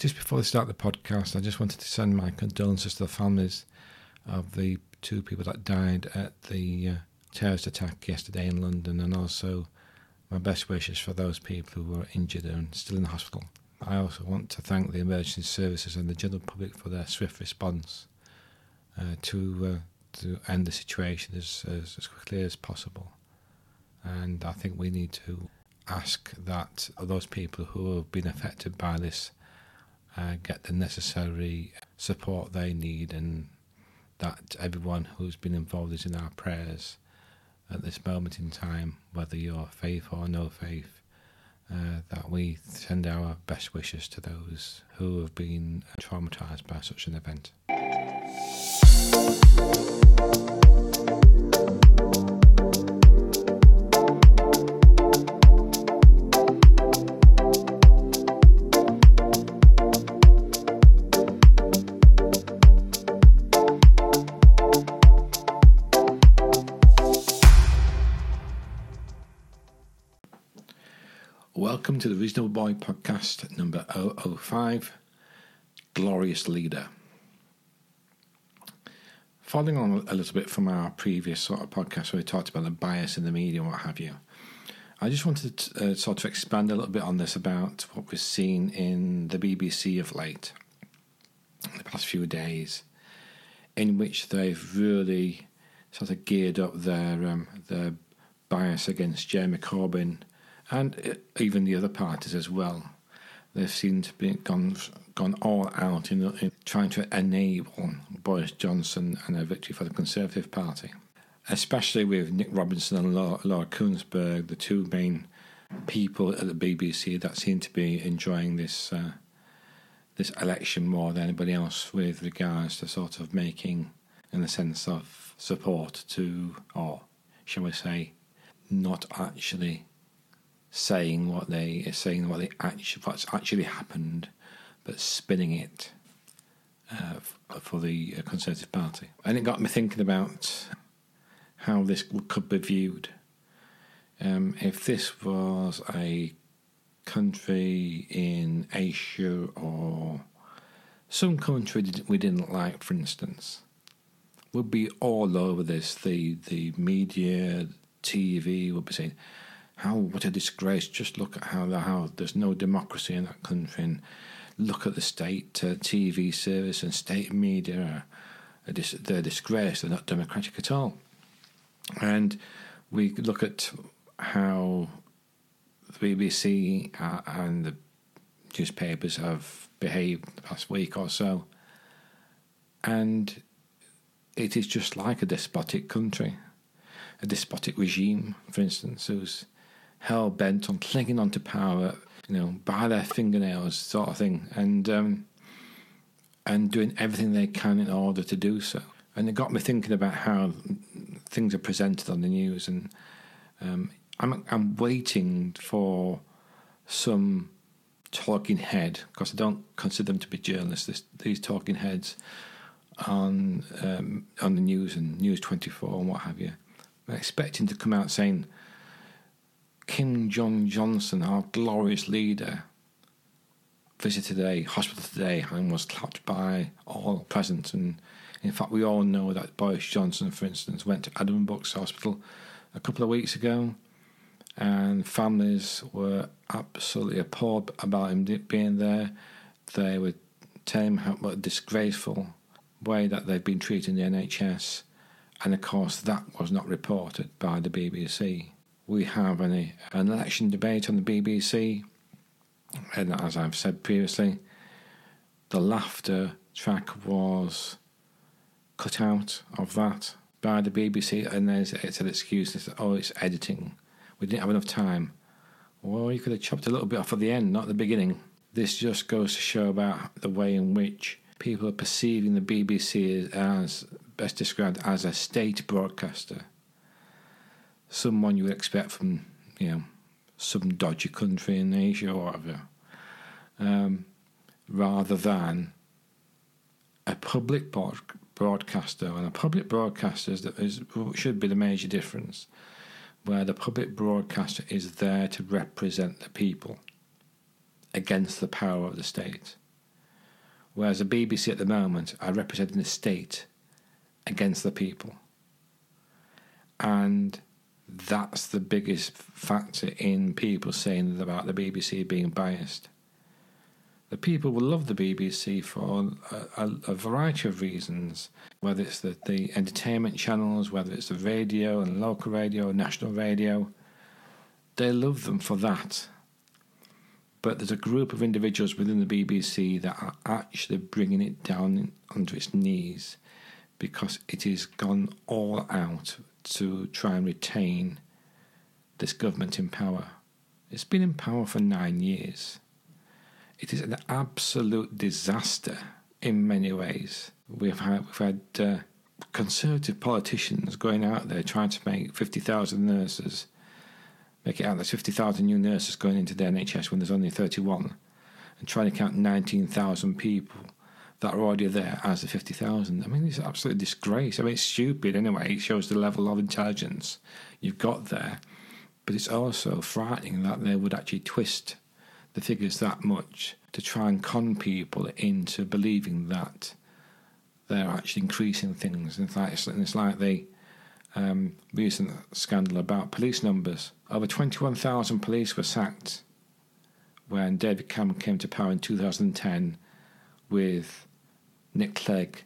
Just before we start the podcast, I just wanted to send my condolences to the families of the two people that died at the uh, terrorist attack yesterday in London, and also my best wishes for those people who were injured and still in the hospital. I also want to thank the emergency services and the general public for their swift response uh, to uh, to end the situation as, as, as quickly as possible. And I think we need to ask that those people who have been affected by this uh, get the necessary support they need, and that everyone who's been involved is in our prayers at this moment in time, whether you're faith or no faith. Uh, that we send our best wishes to those who have been traumatized by such an event. Podcast number 005 Glorious Leader. Following on a little bit from our previous sort of podcast where we talked about the bias in the media and what have you, I just wanted to uh, sort of expand a little bit on this about what we've seen in the BBC of late, the past few days, in which they've really sort of geared up their um, their bias against Jeremy Corbyn and even the other parties as well. They've seemed to be gone gone all out in, in trying to enable Boris Johnson and a victory for the Conservative Party, especially with Nick Robinson and Laura, Laura Kuenssberg, the two main people at the BBC that seem to be enjoying this uh, this election more than anybody else with regards to sort of making, in the sense of support to, or shall we say, not actually saying what they saying what they actually what's actually happened, but spinning it uh, for the Conservative Party. And it got me thinking about how this could be viewed. Um, if this was a country in Asia or some country we didn't like, for instance, would be all over this. The the media, TV would be saying, how what a disgrace! Just look at how how there's no democracy in that country, and look at the state uh, TV service and state media. Are, dis- they're a disgrace. They're not democratic at all. And we look at how the BBC uh, and the newspapers have behaved past week or so, and it is just like a despotic country, a despotic regime, for instance, who's hell bent on clinging onto power, you know, by their fingernails, sort of thing, and um, and doing everything they can in order to do so. And it got me thinking about how things are presented on the news, and um, I'm I'm waiting for some talking head because I don't consider them to be journalists. This, these talking heads on um, on the news and News 24 and what have you. I'm expecting to come out saying King John Johnson, our glorious leader, visited a hospital today and was clapped by all present. And in fact, we all know that Boris Johnson, for instance, went to Adam Addenbrooke's Hospital a couple of weeks ago, and families were absolutely appalled about him being there. They were telling him how what a disgraceful way that they've been treating the NHS, and of course, that was not reported by the BBC we have an, an election debate on the BBC, and as I've said previously, the laughter track was cut out of that by the BBC, and there's it's an excuse. It's, oh, it's editing. We didn't have enough time. Well, you could have chopped a little bit off at the end, not the beginning. This just goes to show about the way in which people are perceiving the BBC as best described as a state broadcaster someone you would expect from, you know, some dodgy country in Asia or whatever, um, rather than a public broadcaster. And a public broadcaster is, is, should be the major difference, where the public broadcaster is there to represent the people against the power of the state. Whereas the BBC at the moment are representing the state against the people. And that's the biggest factor in people saying about the BBC being biased. The people will love the BBC for a, a, a variety of reasons, whether it's the, the entertainment channels, whether it's the radio and local radio, national radio. They love them for that. But there's a group of individuals within the BBC that are actually bringing it down onto its knees because it has gone all out to try and retain this government in power. It's been in power for nine years. It is an absolute disaster in many ways. We've had, we've had uh, conservative politicians going out there trying to make 50,000 nurses, make it out there's 50,000 new nurses going into the NHS when there's only 31, and trying to count 19,000 people that are already there as the 50,000. I mean, it's an absolute disgrace. I mean, it's stupid anyway. It shows the level of intelligence you've got there. But it's also frightening that they would actually twist the figures that much to try and con people into believing that they're actually increasing things. And it's like, and it's like the um, recent scandal about police numbers. Over 21,000 police were sacked when David Cameron came to power in 2010 with Nick Clegg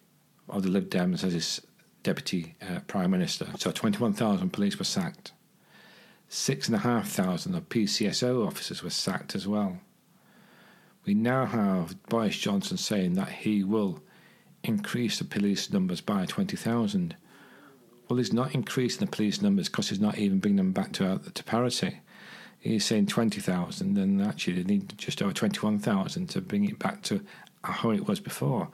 of the Lib Dems as his deputy uh, prime minister. So 21,000 police were sacked. Six and a half thousand of PCSO officers were sacked as well. We now have Boris Johnson saying that he will increase the police numbers by 20,000. Well, he's not increasing the police numbers because he's not even bringing them back to, uh, to parity. He's saying 20,000, and actually they need just over 21,000 to bring it back to how it was before.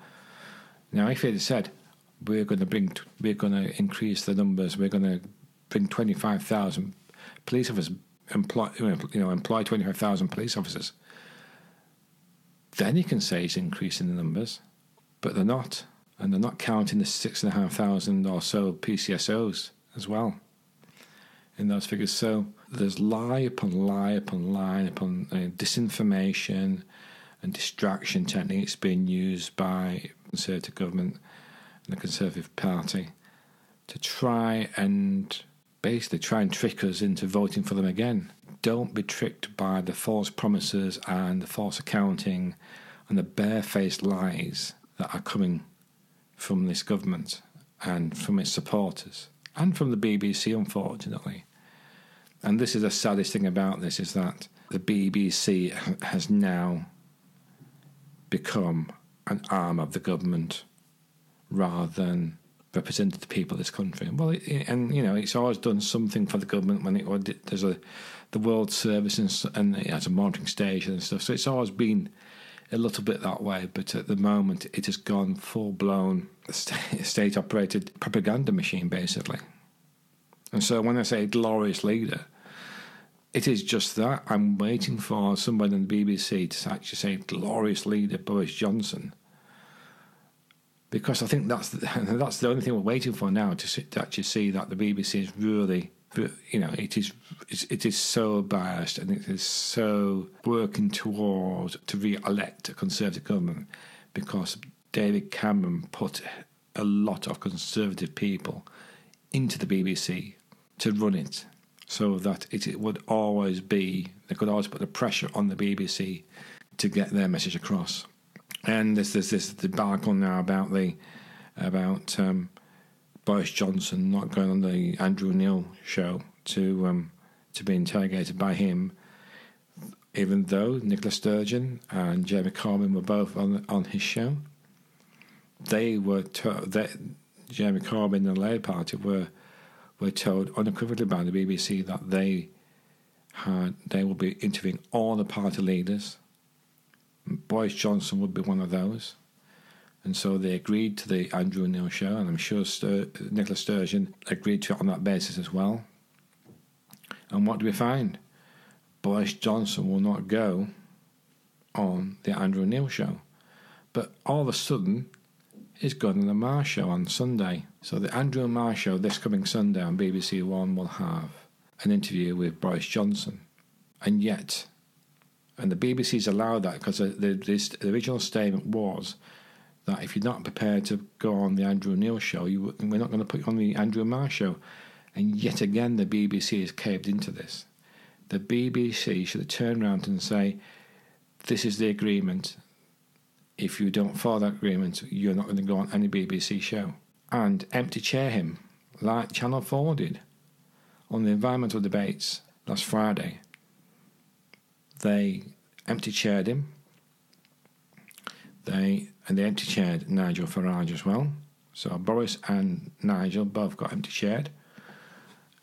Now, if he had said, we're going to bring, we're going to increase the numbers, we're going to bring 25,000 police officers, employ, you know, employ 25,000 police officers, then you can say he's increasing the numbers, but they're not. And they're not counting the 6,500 or so PCSOs as well in those figures. So there's lie upon lie upon lie upon uh, disinformation and distraction techniques being used by Conservative government and the Conservative Party to try and basically try and trick us into voting for them again. Don't be tricked by the false promises and the false accounting and the barefaced lies that are coming from this government and from its supporters and from the BBC, unfortunately. And this is the saddest thing about this is that the BBC has now become an arm of the government rather than represented the people of this country. Well, it, and you know, it's always done something for the government when it there's a the World Service and, and it has a monitoring station and stuff. So it's always been a little bit that way. But at the moment, it has gone full blown state operated propaganda machine, basically. And so when I say glorious leader, it is just that. I'm waiting for somebody on the BBC to actually say glorious leader Boris Johnson because I think that's the, that's the only thing we're waiting for now to, see, to actually see that the BBC is really, you know, it is it is so biased and it is so working towards to re-elect a Conservative government because David Cameron put a lot of Conservative people into the BBC to run it so that it, it would always be they could always put the pressure on the BBC to get their message across. And there's, this debacle now about the about um, Boris Johnson not going on the Andrew Neil show to um, to be interrogated by him, even though Nicola Sturgeon and Jeremy Corbyn were both on on his show. They were told that Jeremy Corbyn and the Labour Party were were told unequivocally by the BBC that they had they will be interviewing all the party leaders Boris Johnson would be one of those. And so they agreed to the Andrew Neil show, and I'm sure Stur- Nicola Sturgeon agreed to it on that basis as well. And what do we find? Boris Johnson will not go on the Andrew Neil show. But all of a sudden, he's going on the Marr show on Sunday. So the Andrew Marr show this coming Sunday on BBC One will have an interview with Boris Johnson. And yet, and the BBC's allowed that because the, the, the, original statement was that if you're not prepared to go on the Andrew Neil show, you, we're not going to put you on the Andrew Marr show. And yet again, the BBC has caved into this. The BBC should have turned around and say, "This is the agreement. If you don't follow that agreement, you're not going to go on any BBC show." And empty chair him, like Channel 4 did on the environmental debates last Friday. They empty chaired him. They and they empty chaired Nigel Farage as well. So Boris and Nigel both got empty chaired,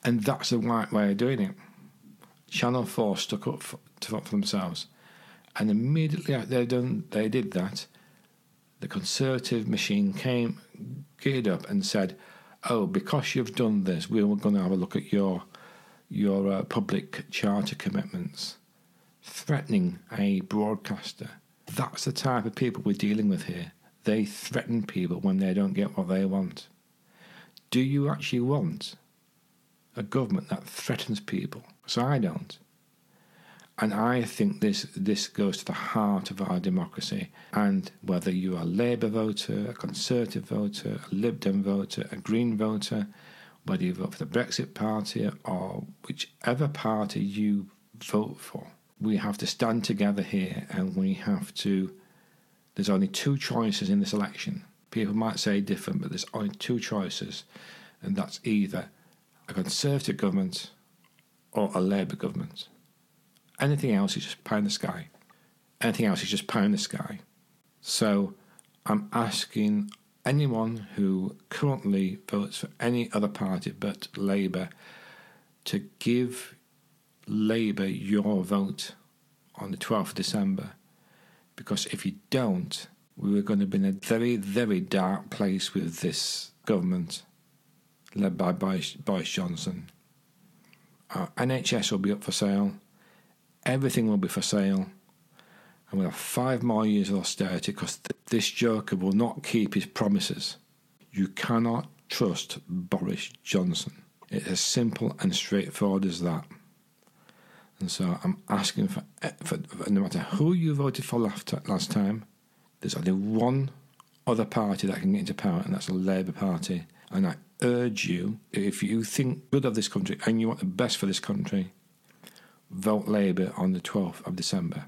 and that's the right way of doing it. Channel Four stuck up for, for themselves, and immediately after they done they did that, the Conservative machine came, geared up, and said, "Oh, because you've done this, we're going to have a look at your your uh, public charter commitments." threatening a broadcaster. That's the type of people we're dealing with here. They threaten people when they don't get what they want. Do you actually want a government that threatens people? So I don't. And I think this this goes to the heart of our democracy. And whether you're a Labour voter, a Conservative voter, a Lib Dem voter, a Green voter, whether you vote for the Brexit Party or whichever party you vote for, we have to stand together here and we have to. There's only two choices in this election. People might say different, but there's only two choices, and that's either a Conservative government or a Labour government. Anything else is just pie in the sky. Anything else is just pie in the sky. So I'm asking anyone who currently votes for any other party but Labour to give Labour your vote on the 12th of December. Because if you don't, we are going to be in a very, very dark place with this government led by Boris, Boris Johnson. Uh, Our NHS will be up for sale, everything will be for sale, and we'll have five more years of austerity because th- this joker will not keep his promises. You cannot trust Boris Johnson. It's as simple and straightforward as that. And so I'm asking for, eh, for, for no matter who you voted for last, last time, there's only one other party that can get into power, and that's the Labour Party. And I urge you, if you think good of this country and you want the best for this country, Volt Labour on the 12th of December.